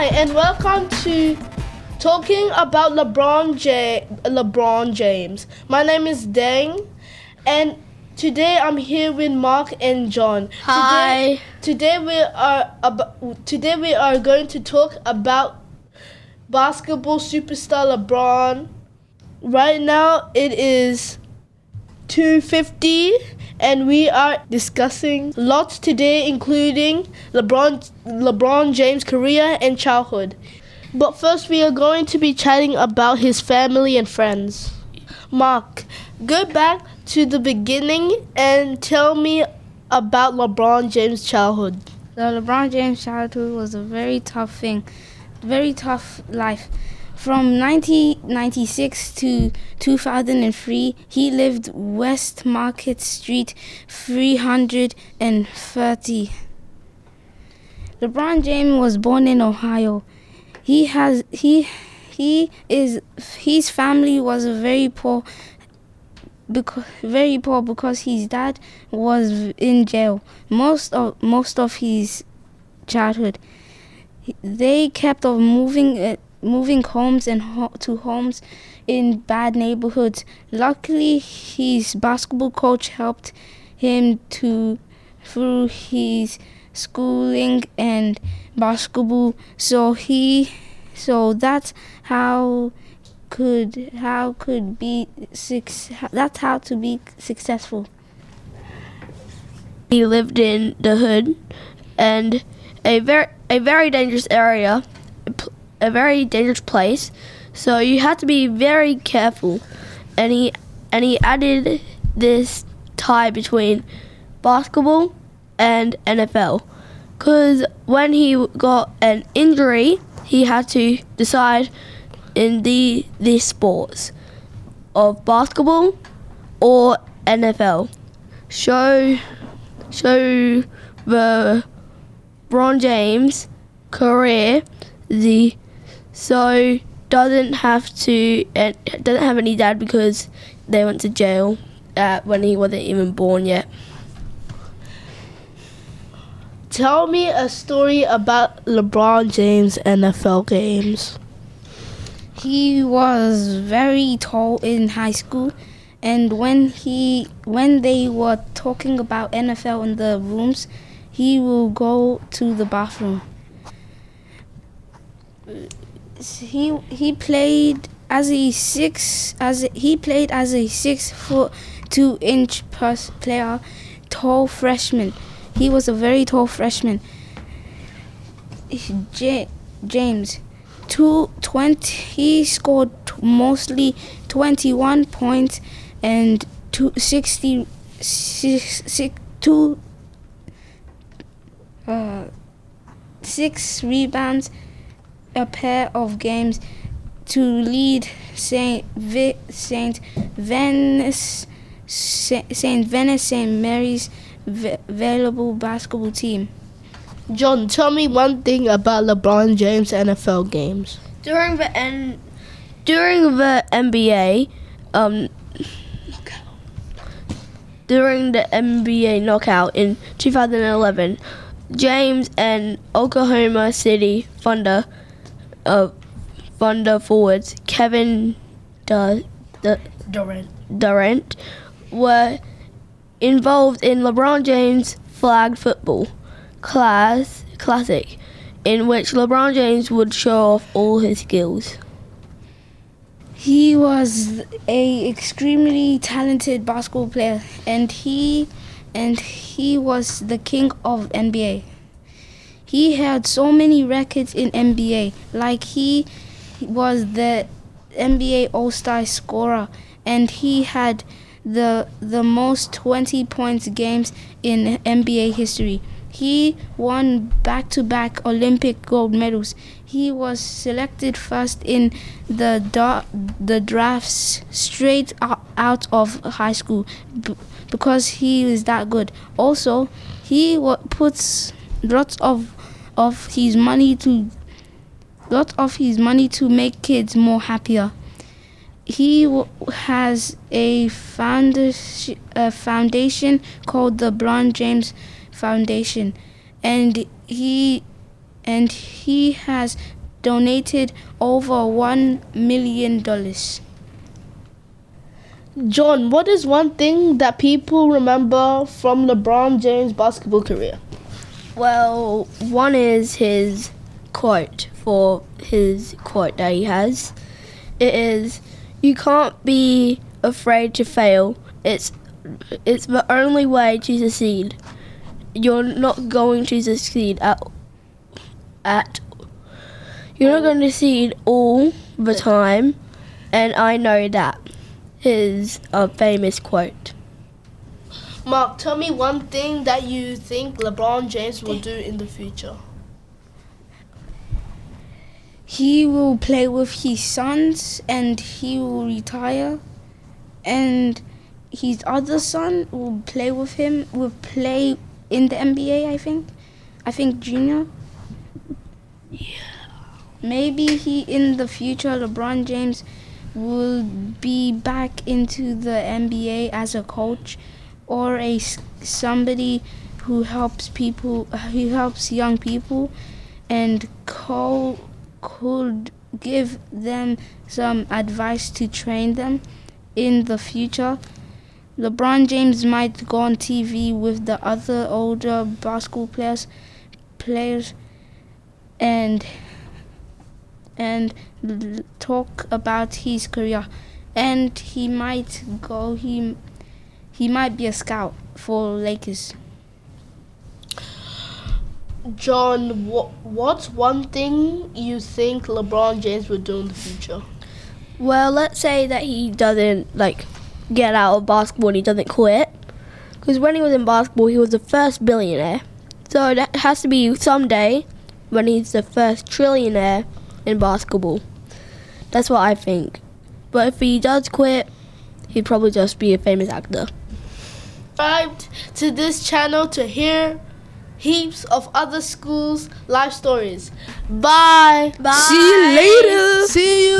Hi, and welcome to talking about LeBron J- LeBron James. My name is Deng, and today I'm here with Mark and John. Hi. Today, today we are ab- today we are going to talk about basketball superstar LeBron. Right now it is 250 and we are discussing lots today including LeBron LeBron James' career and childhood. But first we are going to be chatting about his family and friends. Mark, go back to the beginning and tell me about LeBron James' childhood. The LeBron James childhood was a very tough thing, very tough life. From 1996 to 2003, he lived West Market Street 330. LeBron James was born in Ohio. He has he he is his family was very poor because very poor because his dad was in jail most of most of his childhood. They kept on moving uh, moving homes and ho- to homes in bad neighborhoods. Luckily, his basketball coach helped him to through his schooling and basketball. So he, so that's how could how could be six. That's how to be successful. He lived in the hood and a very a very dangerous area a very dangerous place, so you have to be very careful. And he and he added this tie between basketball and NFL, because when he got an injury, he had to decide in the the sports of basketball or NFL. Show show the Bron James career the so doesn't have to uh, doesn't have any dad because they went to jail uh, when he wasn't even born yet. Tell me a story about LeBron James NFL games. He was very tall in high school and when he when they were talking about NFL in the rooms, he will go to the bathroom he he played as a six as a, he played as a six foot two inch plus player, tall freshman. He was a very tall freshman. J- James, two twenty. He scored mostly twenty one points and two sixty six, six two uh, six rebounds a pair of games to lead Saint Vi- Saint Venice Saint Venice Saint Mary's available basketball team. John, tell me one thing about LeBron James NFL games. During the N- during the NBA, um, during the NBA knockout in 2011, James and Oklahoma City Thunder uh, Thunder forwards Kevin Durant. Durant were involved in LeBron James flag football class classic, in which LeBron James would show off all his skills. He was a extremely talented basketball player, and he and he was the king of NBA. He had so many records in NBA, like he was the NBA All-Star scorer, and he had the the most 20 points games in NBA history. He won back-to-back Olympic gold medals. He was selected first in the da- the drafts straight out of high school b- because he is that good. Also, he w- puts lots of of his money to lot of his money to make kids more happier. He w- has a, foundation, a foundation called LeBron James Foundation, and he and he has donated over one million dollars. John, what is one thing that people remember from LeBron James' basketball career? Well, one is his quote for his quote that he has. It is, "You can't be afraid to fail. It's it's the only way to succeed. You're not going to succeed at at you're not going to succeed all the time, and I know that." Is a uh, famous quote. Mark, tell me one thing that you think LeBron James will do in the future. He will play with his sons and he will retire and his other son will play with him will play in the NBA I think. I think junior. Yeah. Maybe he in the future LeBron James will be back into the NBA as a coach or a somebody who helps people who helps young people and co could give them some advice to train them in the future. LeBron James might go on TV with the other older basketball players players and and talk about his career and he might go he he might be a scout for Lakers. John, what, what's one thing you think LeBron James will do in the future? Well, let's say that he doesn't like get out of basketball and he doesn't quit. Because when he was in basketball, he was the first billionaire. So that has to be someday when he's the first trillionaire in basketball. That's what I think. But if he does quit, he'd probably just be a famous actor. Subscribe to this channel to hear heaps of other schools' life stories. Bye. Bye. See you later. See you next time.